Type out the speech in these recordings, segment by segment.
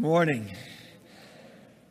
Good morning.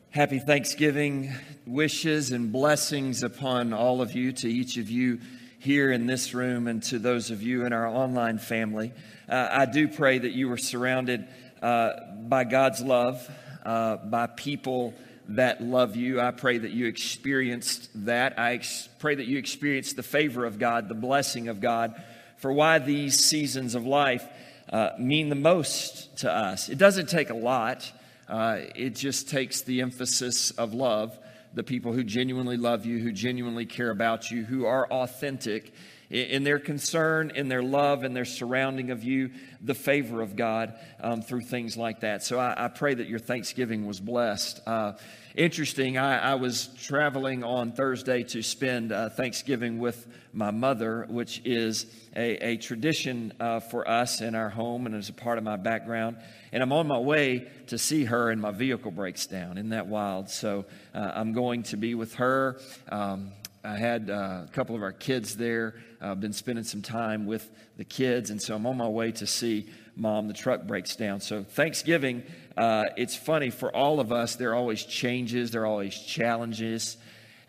Happy Thanksgiving wishes and blessings upon all of you, to each of you here in this room, and to those of you in our online family. Uh, I do pray that you are surrounded uh, by God's love, uh, by people that love you. I pray that you experienced that. I ex- pray that you experienced the favor of God, the blessing of God, for why these seasons of life uh, mean the most to us. It doesn't take a lot, uh, it just takes the emphasis of love. The people who genuinely love you, who genuinely care about you, who are authentic in their concern, in their love, in their surrounding of you, the favor of God um, through things like that. So I, I, pray that your Thanksgiving was blessed. Uh, interesting, I, I, was traveling on Thursday to spend uh, Thanksgiving with my mother, which is a, a tradition uh, for us in our home and is a part of my background. And I'm on my way to see her, and my vehicle breaks down. Isn't that wild? So uh, I'm going to be with her. Um, I had uh, a couple of our kids there. I've been spending some time with the kids, and so I'm on my way to see mom. The truck breaks down. So, Thanksgiving, uh, it's funny for all of us, there are always changes, there are always challenges.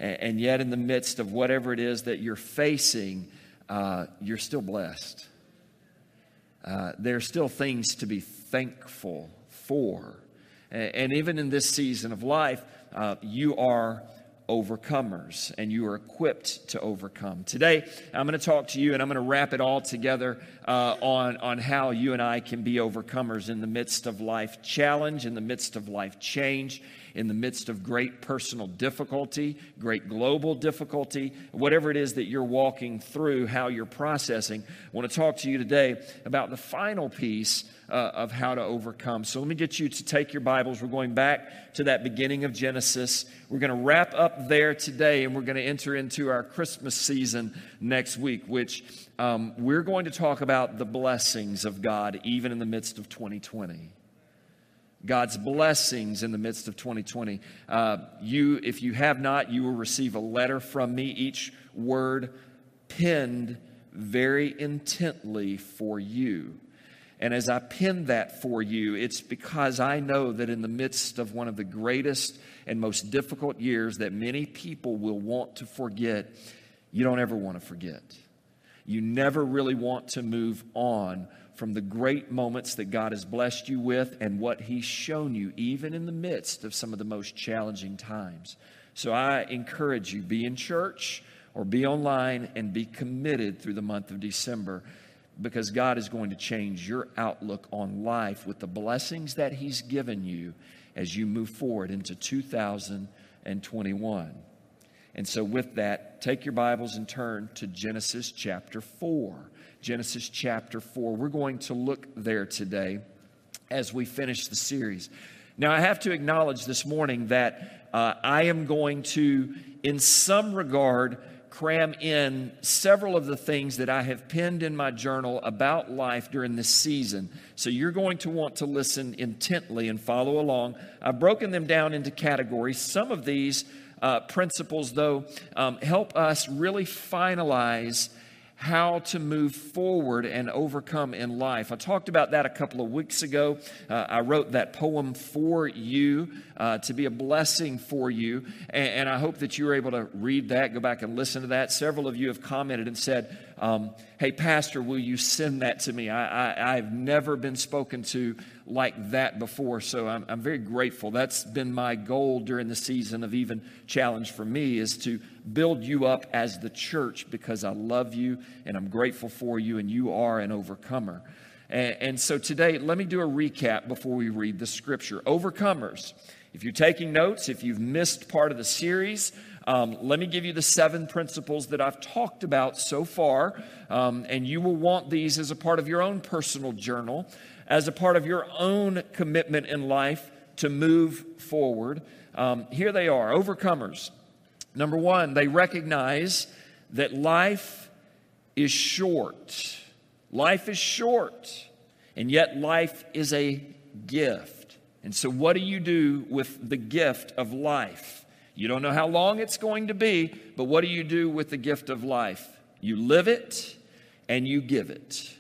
And, and yet, in the midst of whatever it is that you're facing, uh, you're still blessed. Uh, there are still things to be thankful for. And, and even in this season of life, uh, you are overcomers and you are equipped to overcome. Today, I'm going to talk to you and I'm going to wrap it all together uh, on, on how you and I can be overcomers in the midst of life challenge, in the midst of life change, in the midst of great personal difficulty, great global difficulty, whatever it is that you're walking through, how you're processing. I want to talk to you today about the final piece uh, of how to overcome. So let me get you to take your Bibles. We're going back to that beginning of Genesis. We're going to wrap up there today, and we're going to enter into our Christmas season next week, which um, we're going to talk about the blessings of God even in the midst of 2020. God's blessings in the midst of 2020. Uh, you, if you have not, you will receive a letter from me, each word penned very intently for you. And as I pin that for you, it's because I know that in the midst of one of the greatest and most difficult years that many people will want to forget, you don't ever want to forget. You never really want to move on from the great moments that God has blessed you with and what He's shown you, even in the midst of some of the most challenging times. So I encourage you be in church or be online and be committed through the month of December because God is going to change your outlook on life with the blessings that He's given you as you move forward into 2021. And so, with that, take your Bibles and turn to Genesis chapter 4. Genesis chapter 4. We're going to look there today as we finish the series. Now, I have to acknowledge this morning that uh, I am going to, in some regard, cram in several of the things that I have penned in my journal about life during this season. So you're going to want to listen intently and follow along. I've broken them down into categories. Some of these uh, principles, though, um, help us really finalize how to move forward and overcome in life. I talked about that a couple of weeks ago. Uh, I wrote that poem for you uh, to be a blessing for you, and, and, I hope that you were able to read that, go back and listen to that. Several of you have commented and said, um, Hey, Pastor, will you send that to me? I, I, I've never been spoken to like that before. So I'm, I'm very grateful. That's been my goal during the season of even challenge for me is to build you up as the church because I love you and I'm grateful for you and you are an overcomer. And, and so today, let me do a recap before we read the scripture. Overcomers. If you're taking notes, if you've missed part of the series, um, let me give you the seven principles that I've talked about so far, um, and you will want these as a part of your own personal journal as a part of your own commitment in life to move forward. Um, here they are overcomers. Number one, they recognize that life is short. Life is short, and yet life is a gift. And so, what do you do with the gift of life? You don't know how long it's going to be, but what do you do with the gift of life? You live it and you give it.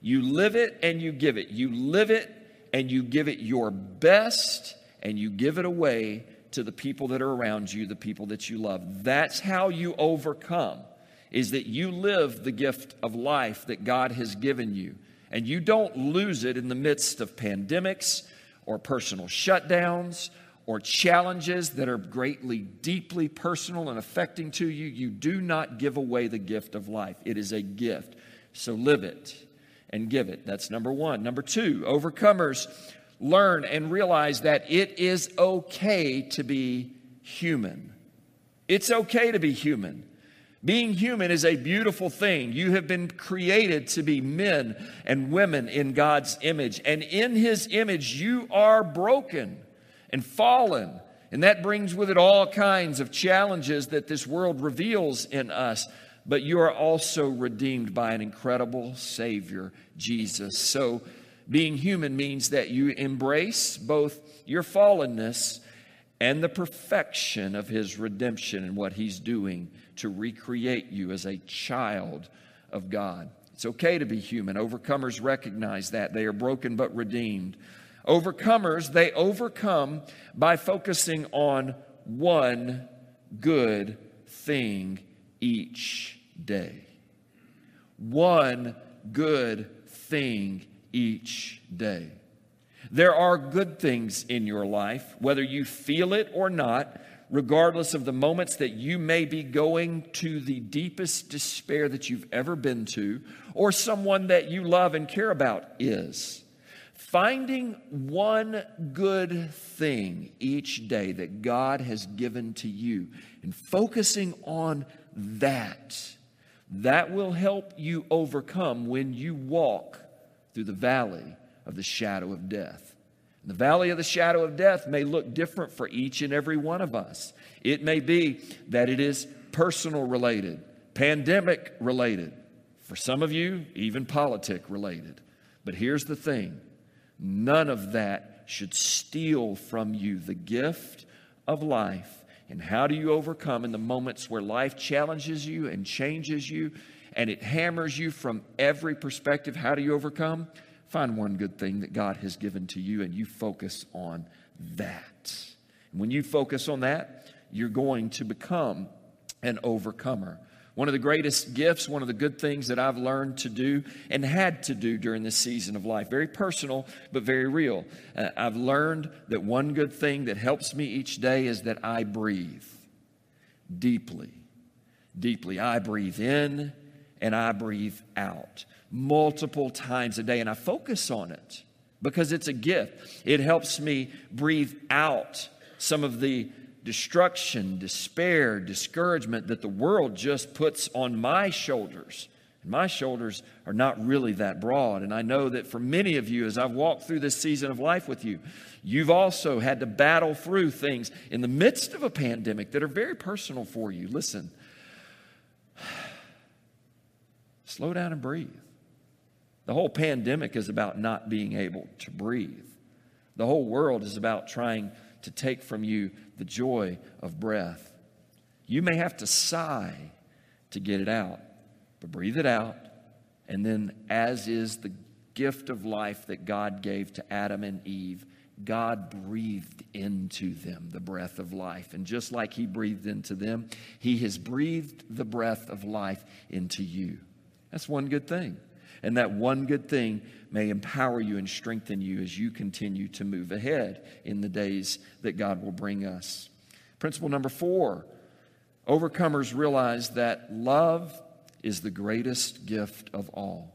You live it and you give it. You live it and you give it your best and you give it away to the people that are around you, the people that you love. That's how you overcome, is that you live the gift of life that God has given you. And you don't lose it in the midst of pandemics or personal shutdowns or challenges that are greatly, deeply personal and affecting to you. You do not give away the gift of life. It is a gift. So live it and give it. That's number one. Number two, overcomers learn and realize that it is okay to be human. It's okay to be human. Being human is a beautiful thing. You have been created to be men and women in God's image. And in His image, you are broken and fallen. And that brings with it all kinds of challenges that this world reveals in us. But you are also redeemed by an incredible Savior, Jesus. So, being human means that you embrace both your fallenness and the perfection of His redemption and what He's doing to recreate you as a child of God. It's okay to be human. Overcomers recognize that. They are broken but redeemed. Overcomers, they overcome by focusing on one good thing each day. One good thing each day. There are good things in your life, whether you feel it or not, regardless of the moments that you may be going to the deepest despair that you've ever been to, or someone that you love and care about is. Finding one good thing each day that God has given to you and focusing on that, that will help you overcome when you walk through the valley of the shadow of death. The valley of the shadow of death may look different for each and every one of us. It may be that it is personal related, pandemic related, for some of you, even politic related. But here's the thing none of that should steal from you the gift of life. And how do you overcome in the moments where life challenges you and changes you and it hammers you from every perspective? How do you overcome? Find one good thing that God has given to you and you focus on that. And when you focus on that, you're going to become an overcomer. One of the greatest gifts, one of the good things that I've learned to do and had to do during this season of life, very personal, but very real. Uh, I've learned that one good thing that helps me each day is that I breathe deeply. Deeply. I breathe in and I breathe out multiple times a day, and I focus on it because it's a gift. It helps me breathe out some of the destruction, despair, discouragement that the world just puts on my shoulders. And my shoulders are not really that broad. And I know that for many of you, as I've walked through this season of life with you, you've also had to battle through things in the midst of a pandemic that are very personal for you. Listen, slow down and breathe. The whole pandemic is about not being able to breathe. The whole world is about trying to take from you the joy of breath. You may have to sigh to get it out, but breathe it out. And then, as is the gift of life that God gave to Adam and Eve, God breathed into them the breath of life. And just like He breathed into them, He has breathed the breath of life into you. That's one good thing. And that one good thing may empower you and strengthen you as you continue to move ahead in the days that God will bring us. Principle number four overcomers realize that love is the greatest gift of all.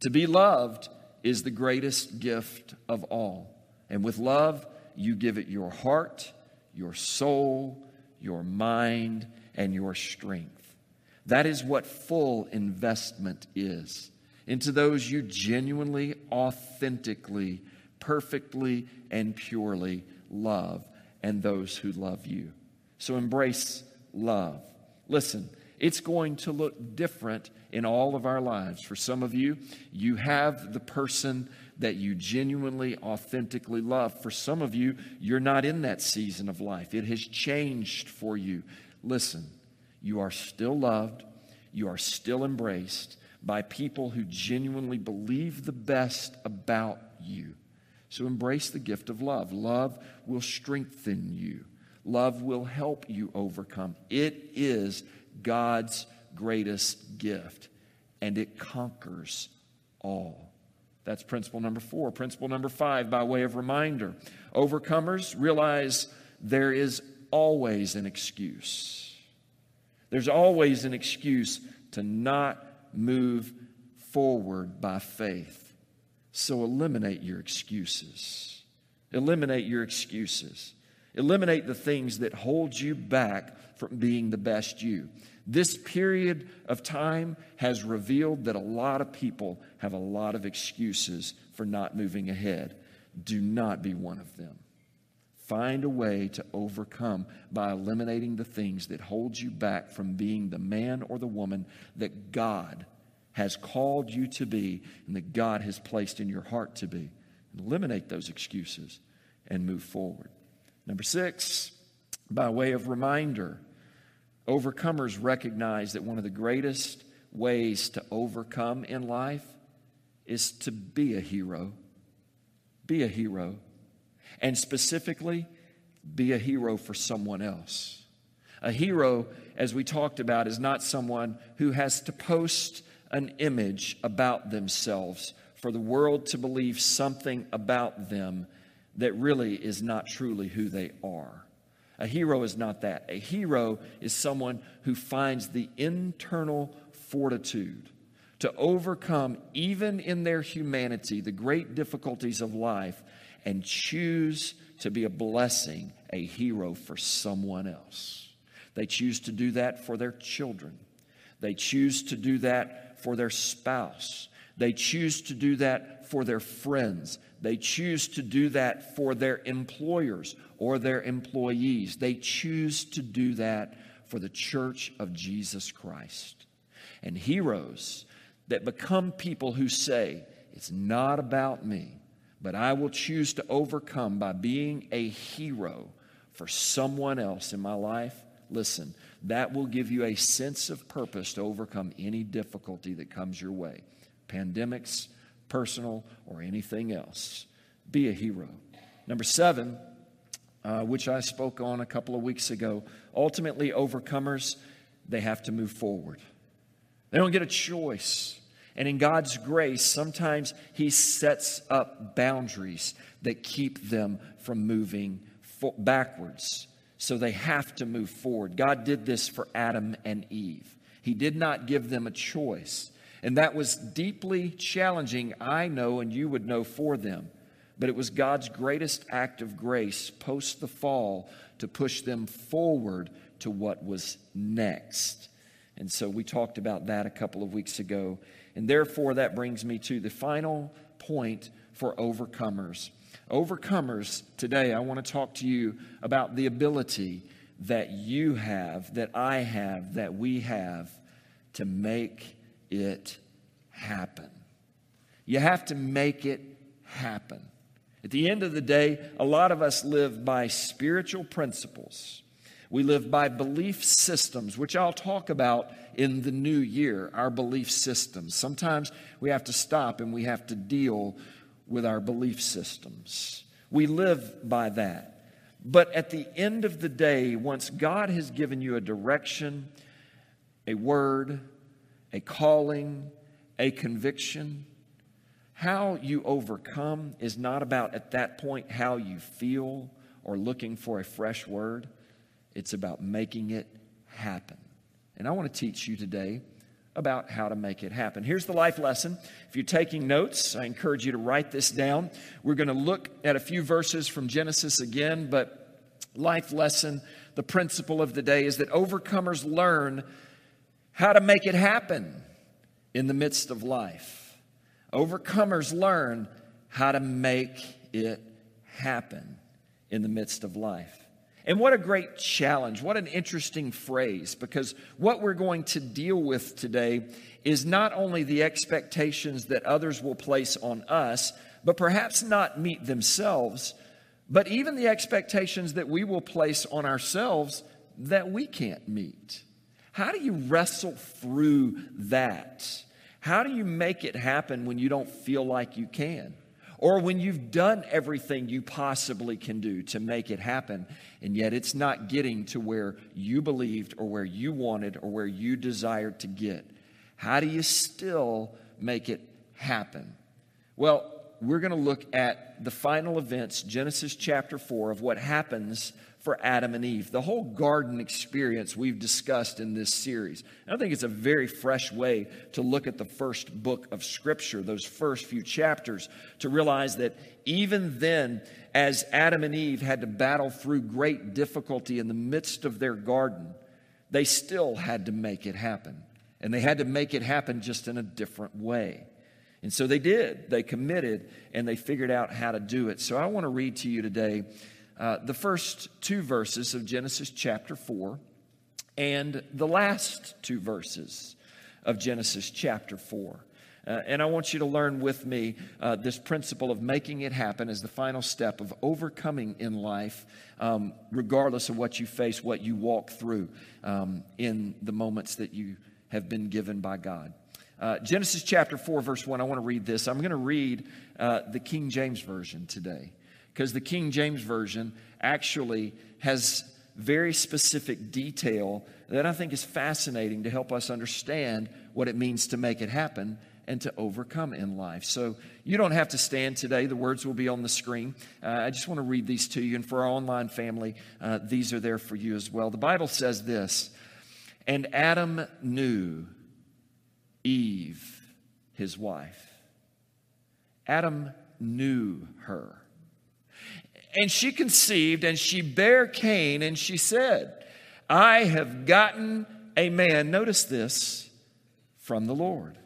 To be loved is the greatest gift of all. And with love, you give it your heart, your soul, your mind, and your strength. That is what full investment is into those you genuinely, authentically, perfectly, and purely love, and those who love you. So embrace love. Listen, it's going to look different in all of our lives. For some of you, you have the person that you genuinely, authentically love. For some of you, you're not in that season of life, it has changed for you. Listen, you are still loved, you are still embraced by people who genuinely believe the best about you. So embrace the gift of love. Love will strengthen you, love will help you overcome. It is God's greatest gift, and it conquers all. That's principle number four. Principle number five, by way of reminder overcomers realize there is always an excuse. There's always an excuse to not move forward by faith. So eliminate your excuses. Eliminate your excuses. Eliminate the things that hold you back from being the best you. This period of time has revealed that a lot of people have a lot of excuses for not moving ahead. Do not be one of them. Find a way to overcome by eliminating the things that hold you back from being the man or the woman that God has called you to be and that God has placed in your heart to be. Eliminate those excuses and move forward. Number six, by way of reminder, overcomers recognize that one of the greatest ways to overcome in life is to be a hero. Be a hero. And specifically, be a hero for someone else. A hero, as we talked about, is not someone who has to post an image about themselves for the world to believe something about them that really is not truly who they are. A hero is not that. A hero is someone who finds the internal fortitude to overcome, even in their humanity, the great difficulties of life and choose to be a blessing, a hero for someone else. They choose to do that for their children. They choose to do that for their spouse. They choose to do that for their friends. They choose to do that for their employers or their employees. They choose to do that for the church of Jesus Christ. And heroes that become people who say, It's not about me, but I will choose to overcome by being a hero for someone else in my life. Listen, that will give you a sense of purpose to overcome any difficulty that comes your way pandemics, personal, or anything else. Be a hero. Number seven, uh, which I spoke on a couple of weeks ago, ultimately, overcomers, they have to move forward. They don't get a choice. And in God's grace, sometimes He sets up boundaries that keep them from moving backwards. So they have to move forward. God did this for Adam and Eve. He did not give them a choice. And that was deeply challenging, I know, and you would know for them. But it was God's greatest act of grace post the fall to push them forward to what was next. And so we talked about that a couple of weeks ago. And therefore, that brings me to the final point for overcomers. Overcomers, today, I want to talk to you about the ability that you have, that I have, that we have to make it happen. You have to make it happen. At the end of the day, a lot of us live by spiritual principles. We live by belief systems, which I'll talk about in the new year, our belief systems. Sometimes we have to stop and we have to deal with our belief systems. We live by that. But at the end of the day, once God has given you a direction, a word, a calling, a conviction, how you overcome is not about at that point how you feel or looking for a fresh word. It's about making it happen. And I want to teach you today about how to make it happen. Here's the life lesson. If you're taking notes, I encourage you to write this down. We're going to look at a few verses from Genesis again, but life lesson, the principle of the day is that overcomers learn how to make it happen in the midst of life. Overcomers learn how to make it happen in the midst of life. And what a great challenge. What an interesting phrase, because what we're going to deal with today is not only the expectations that others will place on us, but perhaps not meet themselves, but even the expectations that we will place on ourselves that we can't meet. How do you wrestle through that? How do you make it happen when you don't feel like you can? Or when you've done everything you possibly can do to make it happen, and yet it's not getting to where you believed or where you wanted or where you desired to get. How do you still make it happen? Well, we're going to look at the final events, Genesis chapter 4, of what happens for Adam and Eve. The whole garden experience we've discussed in this series. And I think it's a very fresh way to look at the first book of Scripture, those first few chapters, to realize that even then, as Adam and Eve had to battle through great difficulty in the midst of their garden, they still had to make it happen. And they had to make it happen just in a different way. And so they did. They committed and they figured out how to do it. So I want to read to you today uh, the first two verses of Genesis chapter 4 and the last two verses of Genesis chapter 4. Uh, and I want you to learn with me uh, this principle of making it happen as the final step of overcoming in life, um, regardless of what you face, what you walk through um, in the moments that you have been given by God. Uh, Genesis chapter 4, verse 1, I want to read this. I'm going to read uh, the King James Version today because the King James Version actually has very specific detail that I think is fascinating to help us understand what it means to make it happen and to overcome in life. So you don't have to stand today. The words will be on the screen. Uh, I just want to read these to you. And for our online family, uh, these are there for you as well. The Bible says this And Adam knew Eve, his wife. Adam knew her. And she conceived and she bare Cain and she said, I have gotten a man, notice this, from the Lord.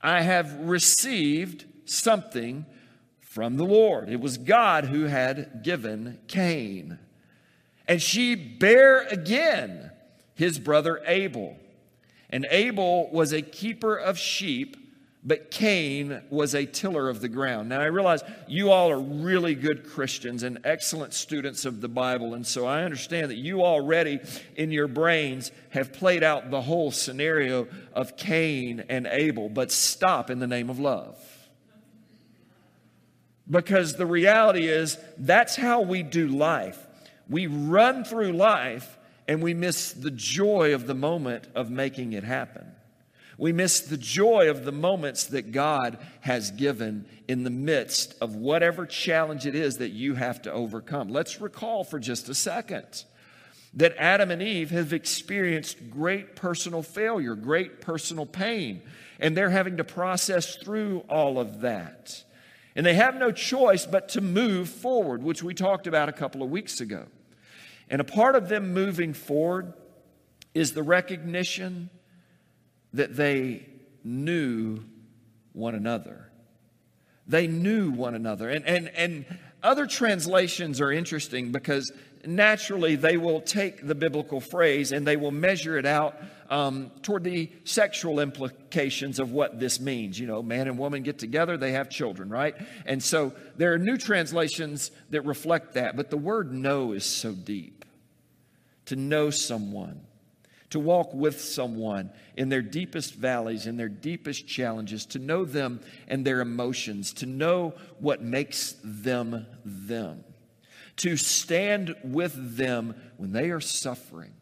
I have received something from the Lord. It was God who had given Cain. And she bare again his brother Abel. And Abel was a keeper of sheep, but Cain was a tiller of the ground. Now, I realize you all are really good Christians and excellent students of the Bible, and so I understand that you already in your brains have played out the whole scenario of Cain and Abel, but stop in the name of love. Because the reality is, that's how we do life. We run through life and we miss the joy of the moment of making it happen. We miss the joy of the moments that God has given in the midst of whatever challenge it is that you have to overcome. Let's recall for just a second that Adam and Eve have experienced great personal failure, great personal pain, and they're having to process through all of that. And they have no choice but to move forward, which we talked about a couple of weeks ago. And a part of them moving forward is the recognition that they knew one another. They knew one another. And, and, and other translations are interesting because naturally they will take the biblical phrase and they will measure it out um, toward the sexual implications of what this means. You know, man and woman get together, they have children, right? And so there are new translations that reflect that, but the word know is so deep. To know someone, to walk with someone in their deepest valleys, in their deepest challenges, to know them and their emotions, to know what makes them them to stand with them when they are suffering,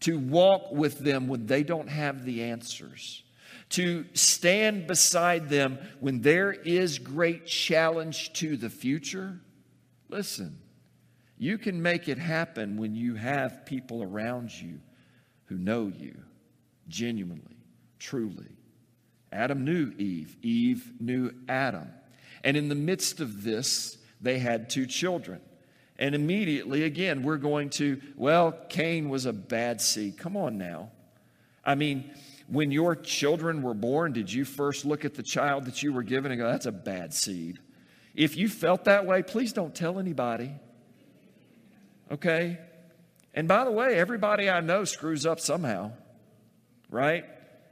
to walk with them when they don't have the answers, to stand beside them when there is great challenge to the future. Listen, you can make it happen when you have people around you who know you genuinely, truly. Adam knew Eve, Eve knew Adam. And in the midst of this, they had two children. And immediately, again, we're going to, well, Cain was a bad seed. Come on now. I mean, when your children were born, did you first look at the child that you were given and go, that's a bad seed? If you felt that way, please don't tell anybody. Okay? And by the way, everybody I know screws up somehow, right?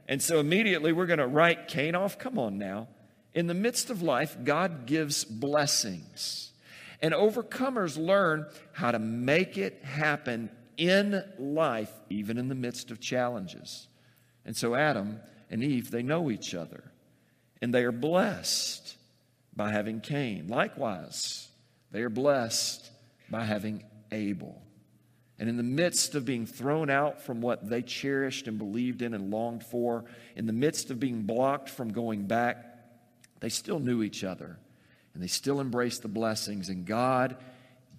And so immediately we're going to write Cain off. Come on now. In the midst of life, God gives blessings. And overcomers learn how to make it happen in life, even in the midst of challenges. And so Adam and Eve, they know each other and they are blessed by having Cain. Likewise, they are blessed by having Abel. And in the midst of being thrown out from what they cherished and believed in and longed for, in the midst of being blocked from going back, they still knew each other and they still embraced the blessings, and God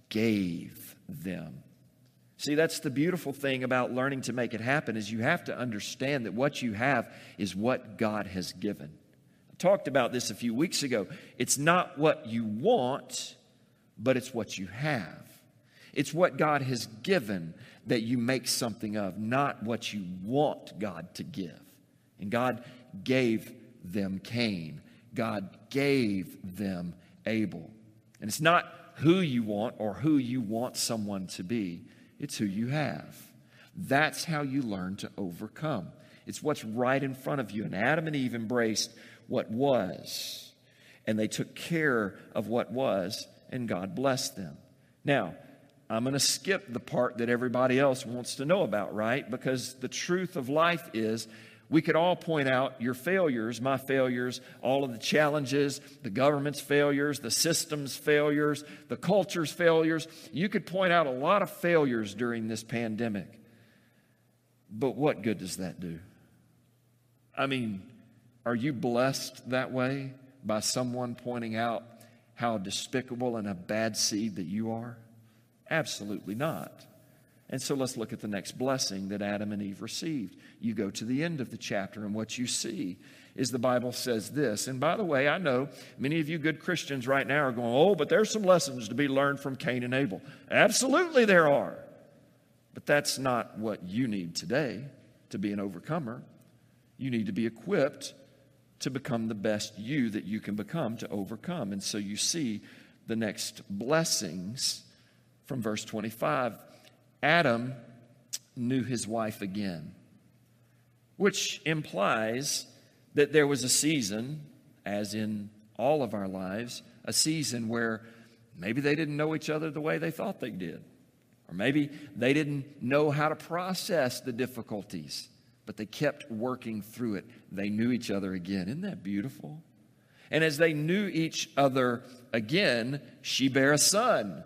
gave them. See, that's the beautiful thing about learning to make it happen is you have to understand that what you have is what God has given. I talked about this a few weeks ago. It's not what you want, but it's what you have. It's what God has given that you make something of, not what you want God to give. And God gave them Cain. God gave them Abel. And it's not who you want or who you want someone to be, it's who you have. That's how you learn to overcome. It's what's right in front of you. And Adam and Eve embraced what was, and they took care of what was, and God blessed them. Now, I'm going to skip the part that everybody else wants to know about, right? Because the truth of life is we could all point out your failures, my failures, all of the challenges, the government's failures, the system's failures, the culture's failures. You could point out a lot of failures during this pandemic. But what good does that do? I mean, are you blessed that way by someone pointing out how despicable and a bad seed that you are? Absolutely not. And so let's look at the next blessing that Adam and Eve received. You go to the end of the chapter, and what you see is the Bible says this. And by the way, I know many of you good Christians right now are going, oh, but there's some lessons to be learned from Cain and Abel. Absolutely, there are. But that's not what you need today to be an overcomer. You need to be equipped to become the best you that you can become to overcome. And so you see the next blessings from verse 25 Adam knew his wife again, which implies that there was a season, as in all of our lives, a season where maybe they didn't know each other the way they thought they did. Or maybe they didn't know how to process the difficulties, but they kept working through it. They knew each other again. Isn't that beautiful? And as they knew each other again, she bare a son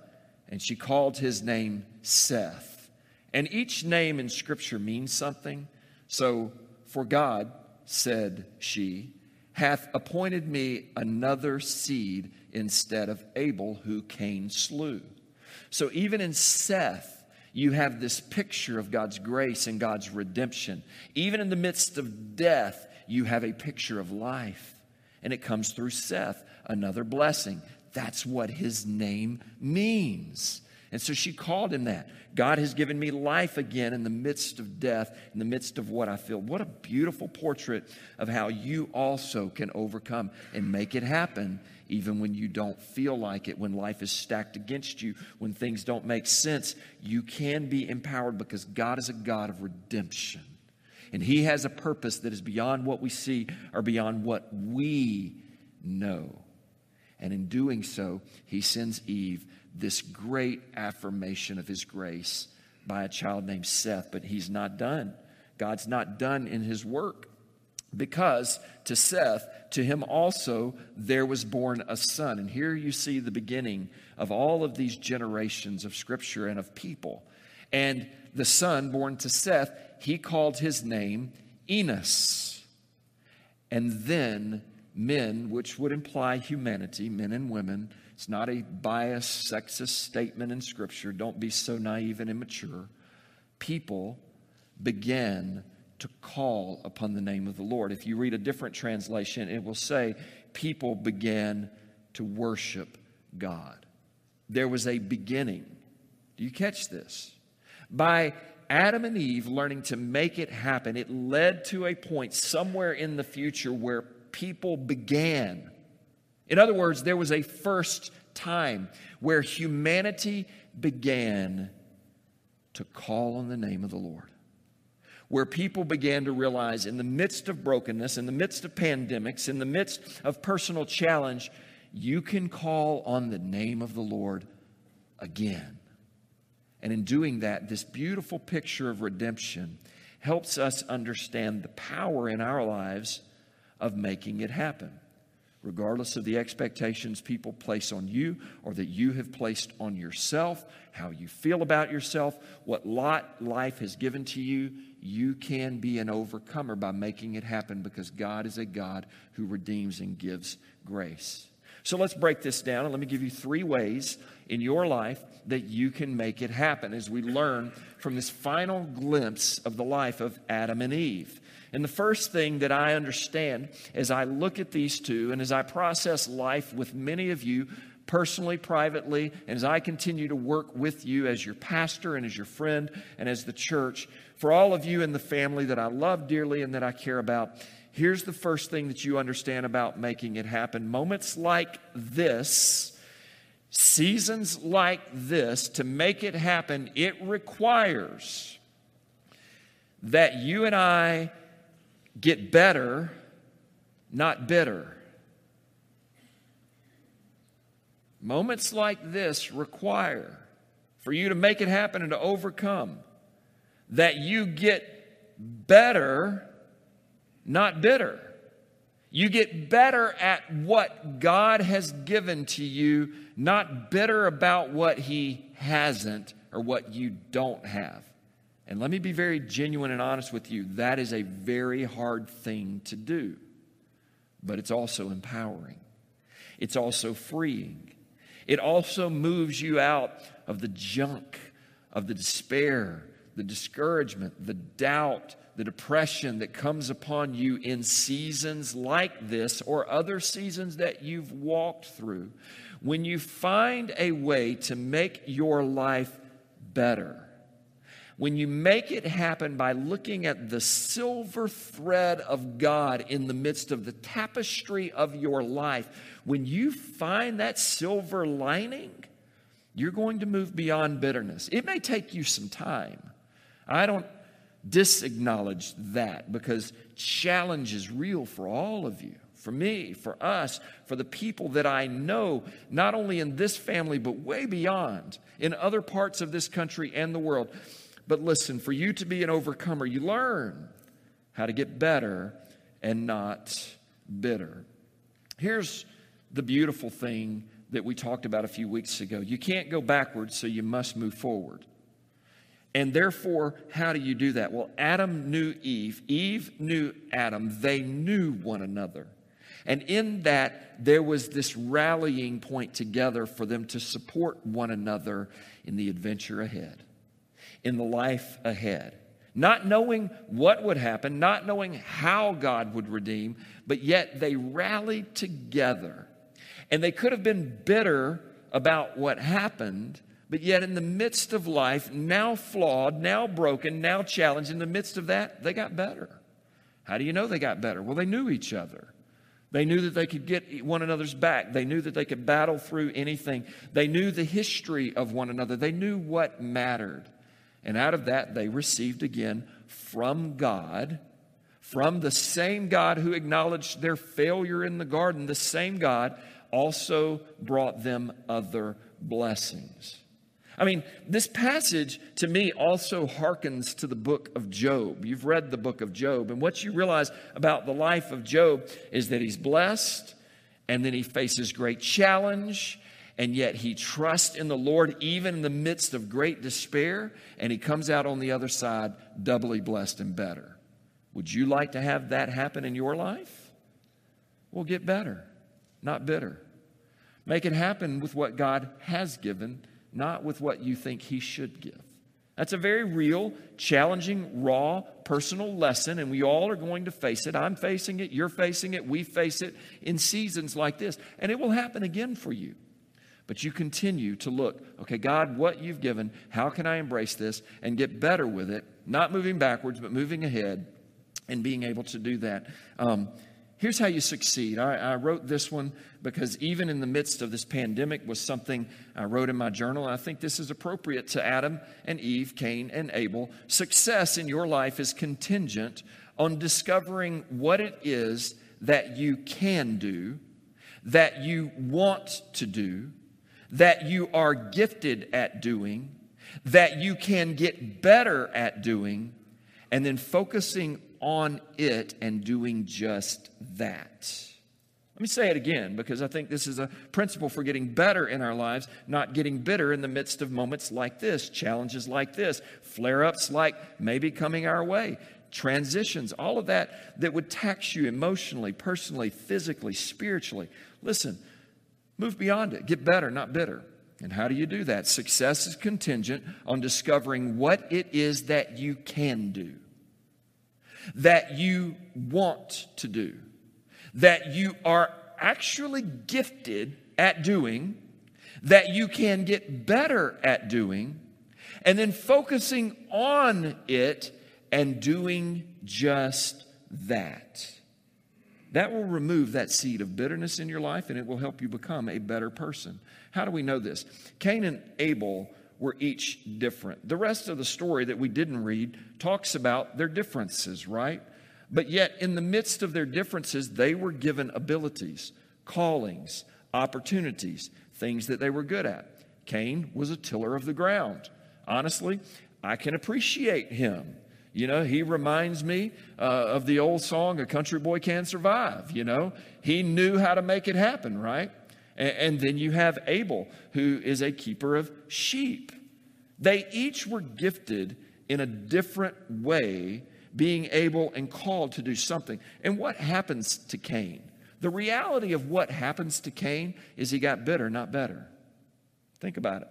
and she called his name Seth. And each name in Scripture means something. So, for God, said she, hath appointed me another seed instead of Abel, who Cain slew. So, even in Seth, you have this picture of God's grace and God's redemption. Even in the midst of death, you have a picture of life. And it comes through Seth, another blessing. That's what his name means. And so she called him that. God has given me life again in the midst of death, in the midst of what I feel. What a beautiful portrait of how you also can overcome and make it happen, even when you don't feel like it, when life is stacked against you, when things don't make sense. You can be empowered because God is a God of redemption. And He has a purpose that is beyond what we see or beyond what we know. And in doing so, he sends Eve this great affirmation of his grace by a child named Seth. But he's not done. God's not done in his work. Because to Seth, to him also there was born a son. And here you see the beginning of all of these generations of scripture and of people. And the son born to Seth, he called his name Enos. And then men, which would imply humanity, men and women. It's not a biased, sexist statement in Scripture. Don't be so naive and immature. People began to call upon the name of the Lord. If you read a different translation, it will say, people began to worship God. There was a beginning. Do you catch this? By Adam and Eve learning to make it happen, it led to a point somewhere in the future where people began. In other words, there was a first time where humanity began to call on the name of the Lord. Where people began to realize, in the midst of brokenness, in the midst of pandemics, in the midst of personal challenge, you can call on the name of the Lord again. And in doing that, this beautiful picture of redemption helps us understand the power in our lives of making it happen. regardless of the expectations people place on you or that you have placed on yourself, how you feel about yourself, what lot life has given to you, you can be an overcomer by making it happen because God is a God who redeems and gives grace. So let's break this down and let me give you three ways in your life that you can make it happen as we learn from this final glimpse of the life of Adam and Eve. And the first thing that I understand as I look at these two and as I process life with many of you personally, privately, and as I continue to work with you as your pastor and as your friend and as the church, for all of you in the family that I love dearly and that I care about, here's the first thing that you understand about making it happen. Moments like this, seasons like this, to make it happen, it requires that you and I get better, not bitter. Moments like this require for you to make it happen and to overcome that you get better, not bitter. You get better at what God has given to you, not bitter about what He hasn't or what you don't have. And let me be very genuine and honest with you that is a very hard thing to do, but it's also empowering, it's also freeing. It also moves you out of the junk, of the despair, the discouragement, the doubt, the depression that comes upon you in seasons like this or other seasons that you've walked through. When you find a way to make your life better, when you make it happen by looking at the silver thread of God in the midst of the tapestry of your life, when you find that silver lining, you're going to move beyond bitterness. It may take you some time. I don't disacknowledge that because challenge is real for all of you, for me, for us, for the people that I know, not only in this family, but way beyond, in other parts of this country and the world. But listen, for you to be an overcomer, you learn how to get better and not bitter. Here's the beautiful thing that we talked about a few weeks ago you can't go backwards, so you must move forward. And therefore, how do you do that? Well, Adam knew Eve, Eve knew Adam, they knew one another. And in that, there was this rallying point together for them to support one another in the adventure ahead in the life ahead. Not knowing what would happen, not knowing how God would redeem, but yet they rallied together. And they could have been bitter about what happened, but yet in the midst of life, now flawed, now broken, now challenged, in the midst of that, they got better. How do you know they got better? Well, they knew each other. They knew that they could get one another's back. They knew that they could battle through anything. They knew the history of one another. They knew what mattered. And out of that, they received again from God, from the same God who acknowledged their failure in the garden, the same God also brought them other blessings. I mean, this passage to me also harkens to the book of Job. You've read the book of Job, and what you realize about the life of Job is that he's blessed, and then he faces great challenge, and yet he trusts in the Lord even in the midst of great despair, and he comes out on the other side doubly blessed and better. Would you like to have that happen in your life? Well, get better, not bitter. Make it happen with what God has given, not with what you think he should give. That's a very real, challenging, raw, personal lesson, and we all are going to face it. I'm facing it, you're facing it, we face it in seasons like this, and it will happen again for you. But you continue to look, okay, God, what you've given, how can I embrace this and get better with it? Not moving backwards, but moving ahead and being able to do that. Um, here's how you succeed. I, I, wrote this one because even in the midst of this pandemic was something I wrote in my journal. I think this is appropriate to Adam and Eve, Cain and Abel. Success in your life is contingent on discovering what it is that you can do, that you want to do, that you are gifted at doing, that you can get better at doing, and then focusing on it and doing just that. Let me say it again because I think this is a principle for getting better in our lives, not getting bitter in the midst of moments like this, challenges like this, flare ups like maybe coming our way, transitions, all of that that would tax you emotionally, personally, physically, spiritually. Listen, move beyond it. Get better, not bitter. And how do you do that? Success is contingent on discovering what it is that you can do, that you want to do, that you are actually gifted at doing, that you can get better at doing, and then focusing on it and doing just that. That will remove that seed of bitterness in your life and it will help you become a better person. How do we know this? Cain and Abel were each different. The rest of the story that we didn't read talks about their differences, right? But yet, in the midst of their differences, they were given abilities, callings, opportunities, things that they were good at. Cain was a tiller of the ground. Honestly, I can appreciate him. You know, he reminds me uh, of the old song, A Country Boy Can Survive. You know, he knew how to make it happen, right? And, then you have Abel, who is a keeper of sheep. They each were gifted in a different way, being able and called to do something. And what happens to Cain? The reality of what happens to Cain is he got bitter, not better. Think about it.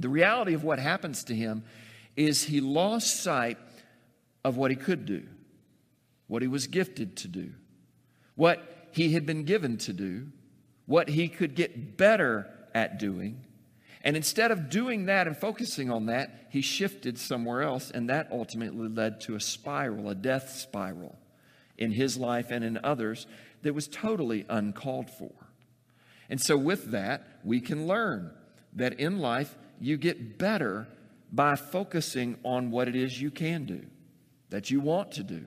The reality of what happens to him is he lost sight of what he could do, what he was gifted to do, what he had been given to do, what he could get better at doing. And instead of doing that and focusing on that, he shifted somewhere else, and that ultimately led to a spiral, a death spiral in his life and in others that was totally uncalled for. And so, with that, we can learn that in life you get better by focusing on what it is you can do, that you want to do.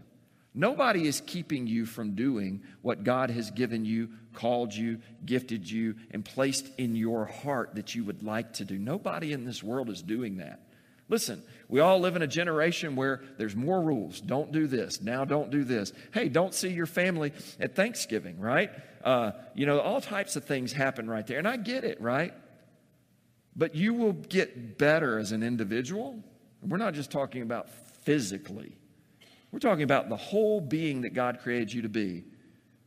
Nobody is keeping you from doing what God has given you, called you, gifted you, and placed in your heart that you would like to do. Nobody in this world is doing that. Listen, we all live in a generation where there's more rules. Don't do this. Now don't do this. Hey, don't see your family at Thanksgiving, right? Uh, you know, all types of things happen right there. And I get it, right? But you will get better as an individual. We're not just talking about physically, we're talking about the whole being that God created you to be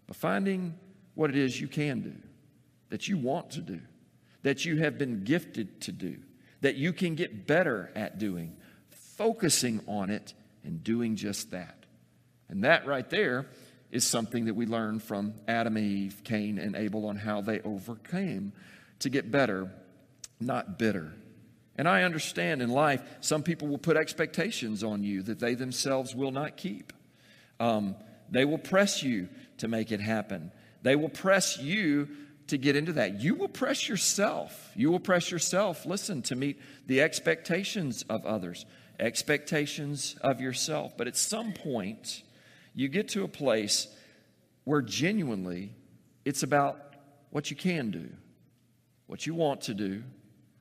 by finding what it is you can do, that you want to do, that you have been gifted to do, that you can get better at doing, focusing on it and doing just that. And that right there is something that we learn from Adam Eve, Cain and Abel, on how they overcame to get better not bitter. And I understand in life, some people will put expectations on you that they themselves will not keep. Um, they will press you to make it happen. They will press you to get into that. You will press yourself. You will press yourself, listen, to meet the expectations of others, expectations of yourself. But at some point, you get to a place where genuinely it's about what you can do, what you want to do,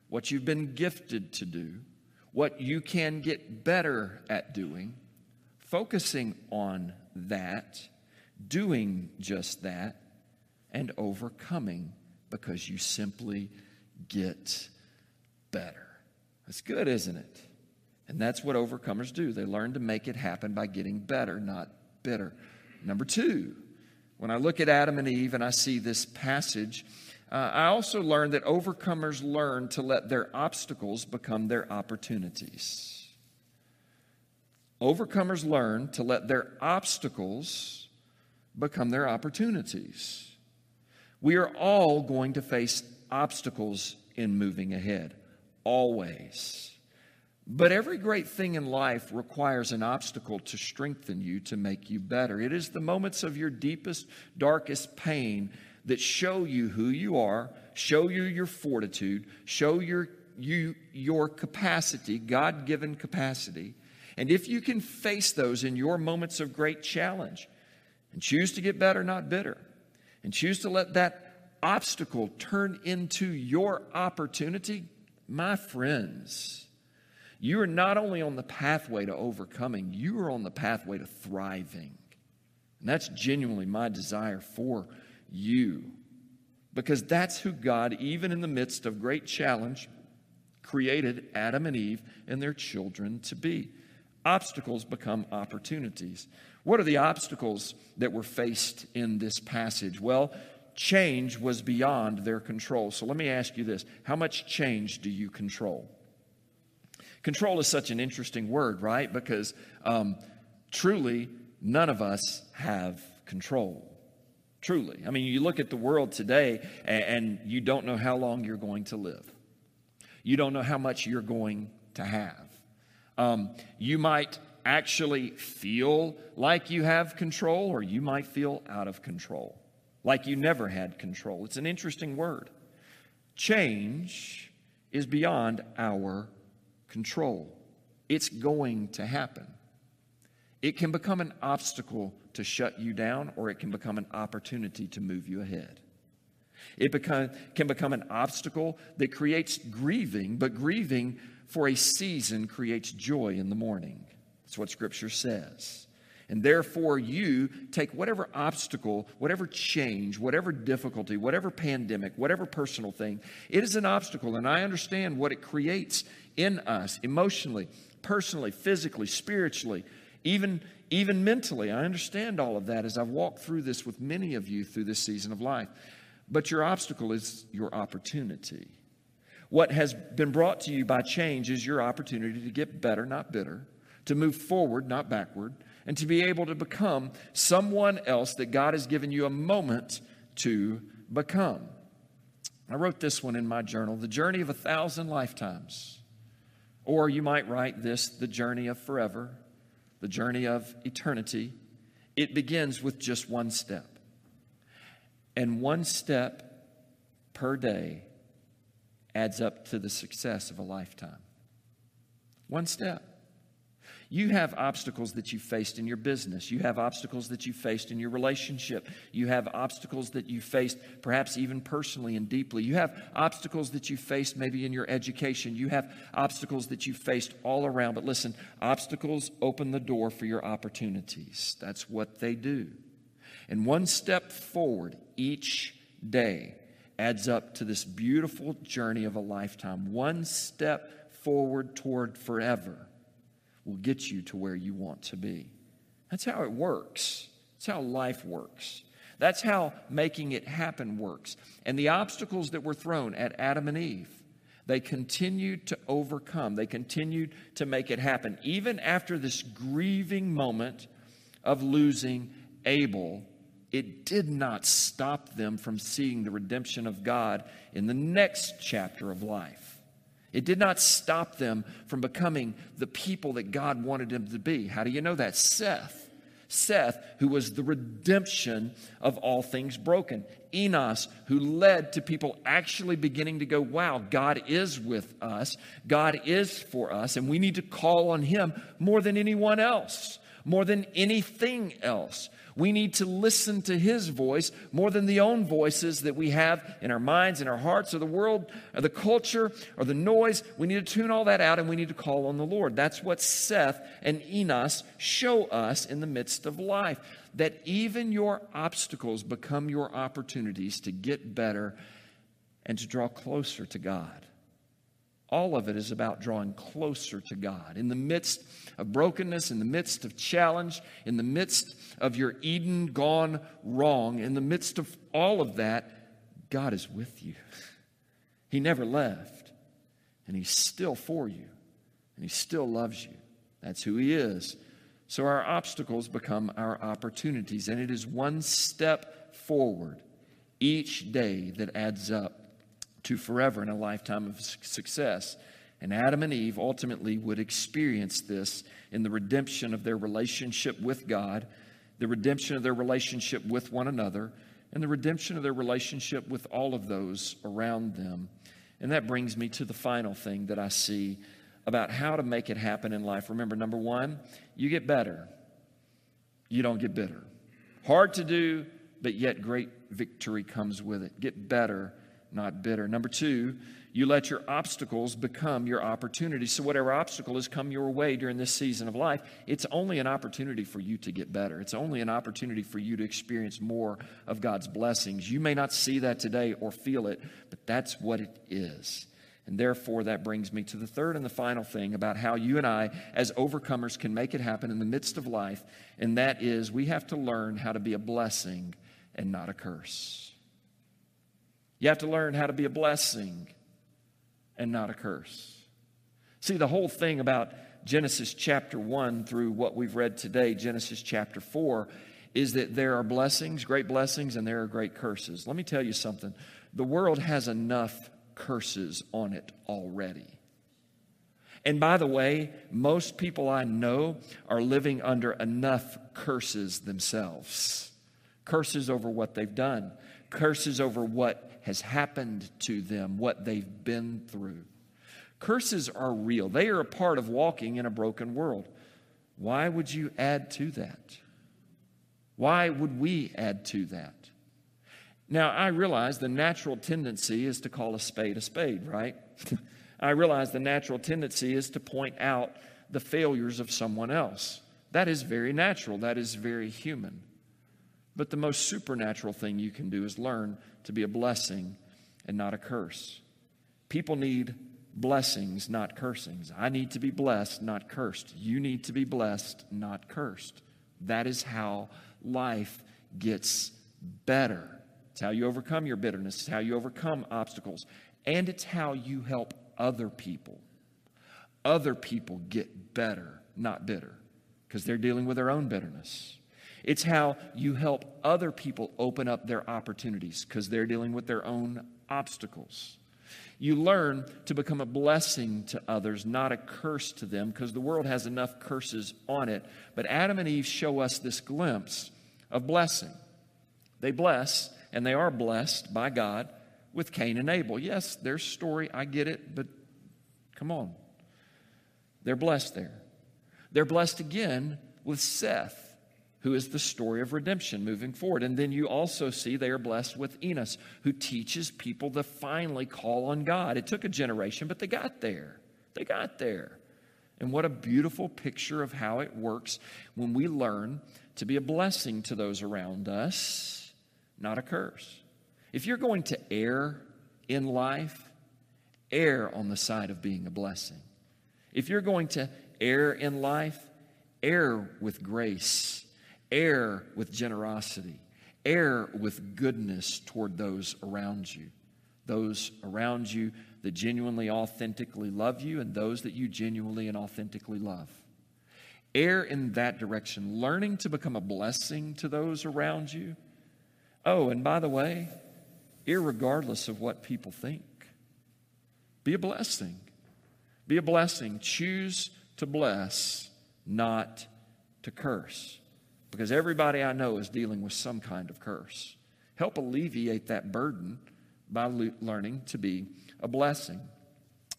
what you've been gifted to do, what you can get better at doing, focusing on that, doing just that, and overcoming because you simply get better. That's good, isn't it? And that's what overcomers do. They learn to make it happen by getting better, not bitter. Number two, when I look at Adam and Eve and I see this passage, uh, I also learned that overcomers learn to let their obstacles become their opportunities. Overcomers learn to let their obstacles become their opportunities. We are all going to face obstacles in moving ahead, always. But every great thing in life requires an obstacle to strengthen you, to make you better. It is the moments of your deepest, darkest pain that show you who you are, show you your fortitude, show your, you, your capacity, God given capacity. And if you can face those in your moments of great challenge and choose to get better, not bitter, and choose to let that obstacle turn into your opportunity, my friends, you are not only on the pathway to overcoming, you are on the pathway to thriving. And that's genuinely my desire for you. Because that's who God, even in the midst of great challenge, created Adam and Eve and their children to be. Obstacles become opportunities. What are the obstacles that were faced in this passage? Well, change was beyond their control. So let me ask you this How much change do you control? Control is such an interesting word, right? Because um, truly, none of us have control. Truly. I mean, you look at the world today and, and you don't know how long you're going to live, you don't know how much you're going to have. Um, you might actually feel like you have control, or you might feel out of control, like you never had control. It's an interesting word. Change is beyond our control, it's going to happen. It can become an obstacle to shut you down, or it can become an opportunity to move you ahead. It become, can become an obstacle that creates grieving, but grieving for a season creates joy in the morning. That's what Scripture says. And therefore, you take whatever obstacle, whatever change, whatever difficulty, whatever pandemic, whatever personal thing, it is an obstacle. And I understand what it creates in us emotionally, personally, physically, spiritually, even, even mentally. I understand all of that as I've walked through this with many of you through this season of life. But your obstacle is your opportunity. What has been brought to you by change is your opportunity to get better, not bitter, to move forward, not backward, and to be able to become someone else that God has given you a moment to become. I wrote this one in my journal The Journey of a Thousand Lifetimes. Or you might write this The Journey of Forever, the journey of eternity. It begins with just one step. And one step per day adds up to the success of a lifetime. One step. You have obstacles that you faced in your business. You have obstacles that you faced in your relationship. You have obstacles that you faced perhaps even personally and deeply. You have obstacles that you faced maybe in your education. You have obstacles that you faced all around. But listen, obstacles open the door for your opportunities. That's what they do. And one step forward each day adds up to this beautiful journey of a lifetime. One step forward toward forever will get you to where you want to be. That's how it works. That's how life works. That's how making it happen works. And the obstacles that were thrown at Adam and Eve, they continued to overcome. They continued to make it happen. Even after this grieving moment of losing Abel it did not stop them from seeing the redemption of God in the next chapter of life. It did not stop them from becoming the people that God wanted them to be. How do you know that? Seth. Seth, who was the redemption of all things broken. Enos, who led to people actually beginning to go, wow, God is with us. God is for us, and we need to call on Him more than anyone else, more than anything else. We need to listen to his voice more than the own voices that we have in our minds, in our hearts, or the world, or the culture, or the noise. We need to tune all that out and we need to call on the Lord. That's what Seth and Enos show us in the midst of life. That even your obstacles become your opportunities to get better and to draw closer to God. All of it is about drawing closer to God. In the midst of brokenness, in the midst of challenge, in the midst of your Eden gone wrong, in the midst of all of that, God is with you. He never left, and He's still for you, and He still loves you. That's who He is. So our obstacles become our opportunities, and it is one step forward each day that adds up to forever in a lifetime of success. And Adam and Eve ultimately would experience this in the redemption of their relationship with God, the redemption of their relationship with one another, and the redemption of their relationship with all of those around them. And that brings me to the final thing that I see about how to make it happen in life. Remember, number one, you get better, you don't get bitter. Hard to do, but yet great victory comes with it. Get better not bitter. Number two, You let your obstacles become your opportunities. So, whatever obstacle has come your way during this season of life, it's only an opportunity for you to get better. It's only an opportunity for you to experience more of God's blessings. You may not see that today or feel it, but that's what it is. And therefore, that brings me to the third and the final thing about how you and I, as overcomers, can make it happen in the midst of life, and that is we have to learn how to be a blessing and not a curse. You have to learn how to be a blessing and not a curse. See, the whole thing about Genesis chapter 1 through what we've read today, Genesis chapter 4, is that there are blessings, great blessings, and there are great curses. Let me tell you something. The world has enough curses on it already. And by the way, most people I know are living under enough curses themselves curses over what they've done, curses over what has happened to them, what they've been through. Curses are real, they are a part of walking in a broken world. Why would you add to that? Why would we add to that? Now, I realize the natural tendency is to call a spade a spade, right? I realize the natural tendency is to point out the failures of someone else. That is very natural, that is very human. But the most supernatural thing you can do is learn to be a blessing and not a curse. People need blessings, not cursings. I need to be blessed, not cursed. You need to be blessed, not cursed. That is how life gets better. It's how you overcome your bitterness, it's how you overcome obstacles, and it's how you help other people. Other people get better, not bitter, because they're dealing with their own bitterness. It's how you help other people open up their opportunities because they're dealing with their own obstacles. You learn to become a blessing to others, not a curse to them, because the world has enough curses on it. But Adam and Eve show us this glimpse of blessing. They bless, and they are blessed by God with Cain and Abel. Yes, their story, I get it, but come on. They're blessed there. They're blessed again with Seth who is the story of redemption moving forward. And then you also see they are blessed with Enos, who teaches people to finally call on God. It took a generation, but they got there. They got there. And what a beautiful picture of how it works when we learn to be a blessing to those around us, not a curse. If you're going to err in life, err on the side of being a blessing. If you're going to err in life, err with grace Err with generosity. Err with goodness toward those around you. Those around you that genuinely, authentically love you, and those that you genuinely and authentically love. Err in that direction, learning to become a blessing to those around you. Oh, and by the way, regardless of what people think, be a blessing. Be a blessing. Choose to bless, not to curse because everybody I know is dealing with some kind of curse. Help alleviate that burden by learning to be a blessing.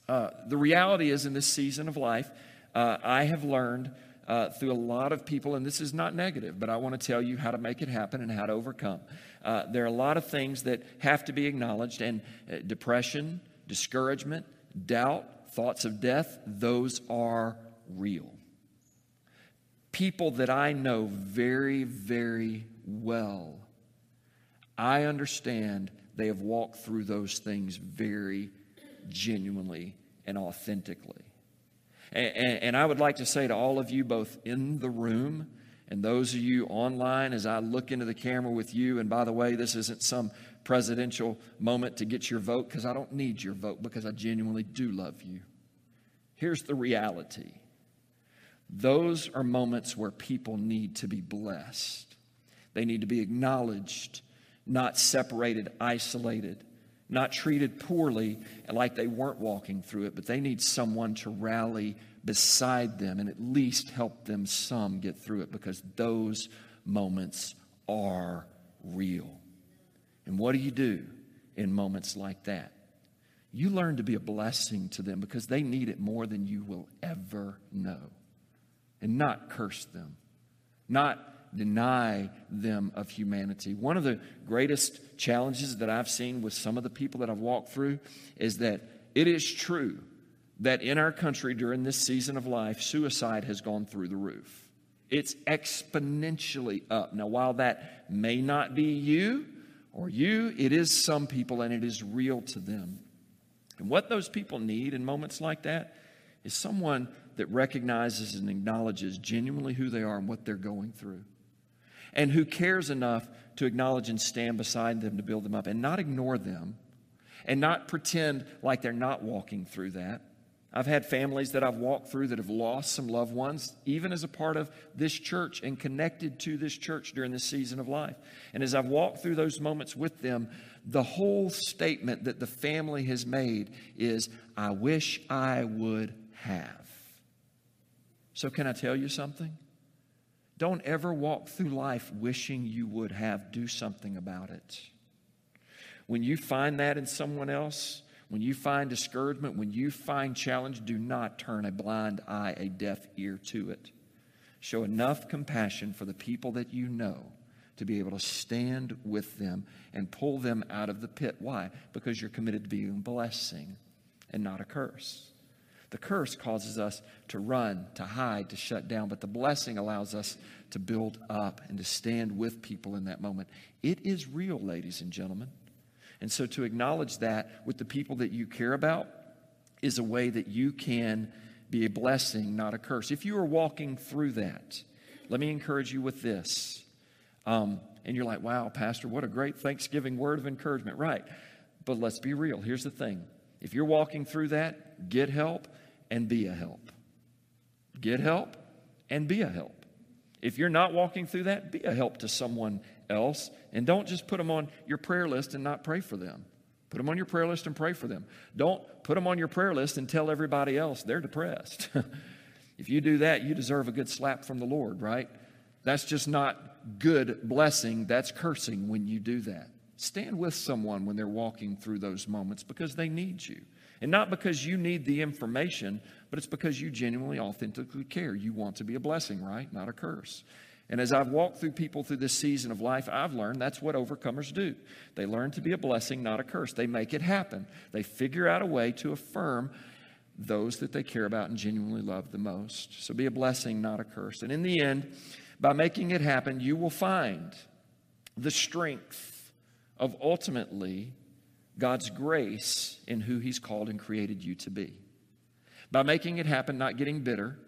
Uh, the reality is, in this season of life, uh, I have learned uh, through a lot of people, and this is not negative, but I want to tell you how to make it happen and how to overcome. Uh, there are a lot of things that have to be acknowledged, and uh, depression, discouragement, doubt, thoughts of death, those are real people that I know very, very well, I understand they have walked through those things very genuinely and authentically. And, and, and, I would like to say to all of you, both in the room and those of you online, as I look into the camera with you, and by the way, this isn't some presidential moment to get your vote because I don't need your vote because I genuinely do love you. Here's the reality those are moments where people need to be blessed. They need to be acknowledged, not separated, isolated, not treated poorly like they weren't walking through it, but they need someone to rally beside them and at least help them some get through it because those moments are real. And what do you do in moments like that? You learn to be a blessing to them because they need it more than you will ever know and not curse them, not deny them of humanity. One of the greatest challenges that I've seen with some of the people that I've walked through is that It is true that in our country during this season of life, suicide has gone through the roof. It's exponentially up. Now, while that may not be you or you, it is some people and it is real to them. And what those people need in moments like that is someone that recognizes and acknowledges genuinely who they are and what they're going through. And who cares enough to acknowledge and stand beside them to build them up and not ignore them and not pretend like they're not walking through that. I've had families that I've walked through that have lost some loved ones, even as a part of this church and connected to this church during this season of life. And as I've walked through those moments with them, the whole statement that the family has made is, I wish I would have. So, can I tell you something? Don't ever walk through life wishing you would have. Do something about it. When you find that in someone else, when you find discouragement, when you find challenge, do not turn a blind eye, a deaf ear to it. Show enough compassion for the people that you know to be able to stand with them and pull them out of the pit. Why? Because you're committed to being a blessing and not a curse. The curse causes us to run, to hide, to shut down, but the blessing allows us to build up and to stand with people in that moment. It is real, ladies and gentlemen. And so to acknowledge that with the people that you care about is a way that you can be a blessing, not a curse. If you are walking through that, let me encourage you with this. Um, and you're like, wow, Pastor, what a great Thanksgiving word of encouragement. Right. But let's be real. Here's the thing if you're walking through that, get help and be a help. Get help and be a help. If you're not walking through that, be a help to someone else. And don't just put them on your prayer list and not pray for them. Put them on your prayer list and pray for them. Don't put them on your prayer list and tell everybody else they're depressed. if you do that, you deserve a good slap from the Lord, right? That's just not good blessing. That's cursing when you do that. Stand with someone when they're walking through those moments because they need you. And not because you need the information, but it's because you genuinely, authentically care. You want to be a blessing, right? Not a curse. And as I've walked through people through this season of life, I've learned that's what overcomers do. They learn to be a blessing, not a curse. They make it happen. They figure out a way to affirm those that they care about and genuinely love the most. So be a blessing, not a curse. And in the end, by making it happen, you will find the strength of ultimately God's grace in who He's called and created you to be. By making it happen, not getting bitter,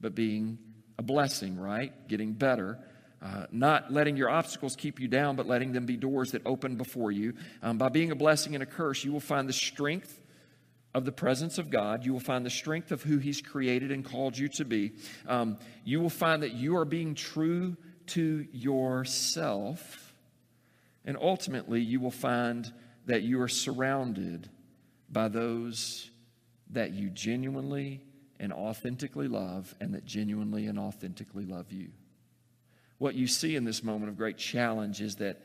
but being a blessing, right? Getting better. Uh, not letting your obstacles keep you down, but letting them be doors that open before you. Um, by being a blessing and a curse, you will find the strength of the presence of God. You will find the strength of who He's created and called you to be. Um, you will find that you are being true to yourself. And ultimately, you will find that you are surrounded by those that you genuinely and authentically love and that genuinely and authentically love you. What you see in this moment of great challenge is that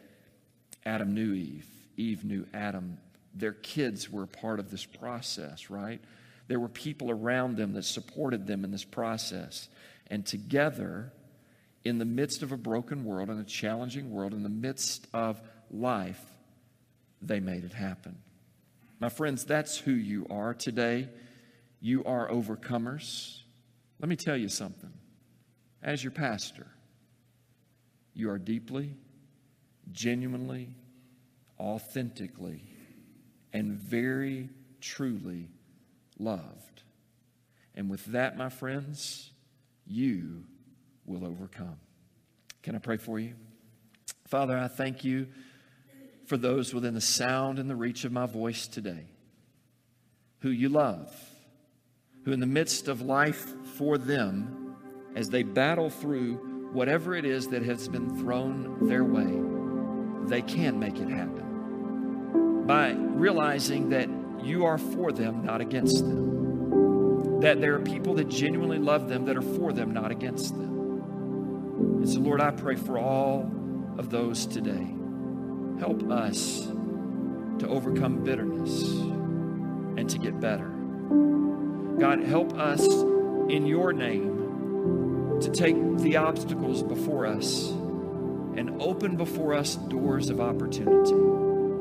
Adam knew Eve, Eve knew Adam. Their kids were a part of this process, right? There were people around them that supported them in this process. And together, in the midst of a broken world, in a challenging world, in the midst of life, they made it happen. My friends, that's who you are today. You are overcomers. Let me tell you something. As your pastor, you are deeply, genuinely, authentically, and very truly loved. And with that, my friends, you will overcome. Can I pray for you? Father, I thank you for those within the sound and the reach of my voice today who you love, who in the midst of life for them, as they battle through whatever it is that has been thrown their way, they can make it happen by realizing that you are for them, not against them. That there are people that genuinely love them that are for them, not against them. And so, Lord, I pray for all of those today Help us to overcome bitterness and to get better. God, help us in your name to take the obstacles before us and open before us doors of opportunity.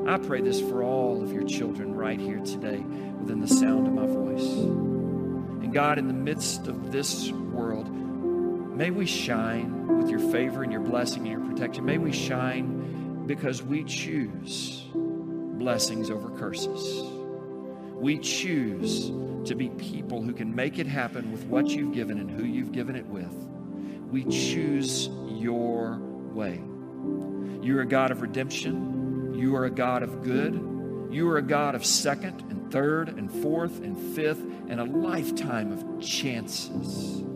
I pray this for all of your children right here today within the sound of my voice. And God, in the midst of this world, may we shine with your favor and your blessing and your protection. May we shine because we choose blessings over curses. We choose to be people who can make it happen with what you've given and who you've given it with. We choose your way. You're a God of redemption. You are a God of good. You are a God of second and third and fourth and fifth and a lifetime of chances.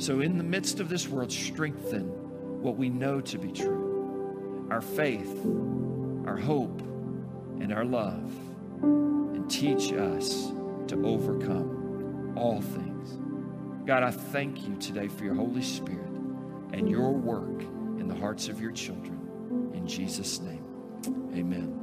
So, in the midst of this world, strengthen what we know to be true our faith, our hope, and our love, and teach us to overcome all things. God, I thank you today for your Holy Spirit and your work in the hearts of your children. In Jesus' name, amen.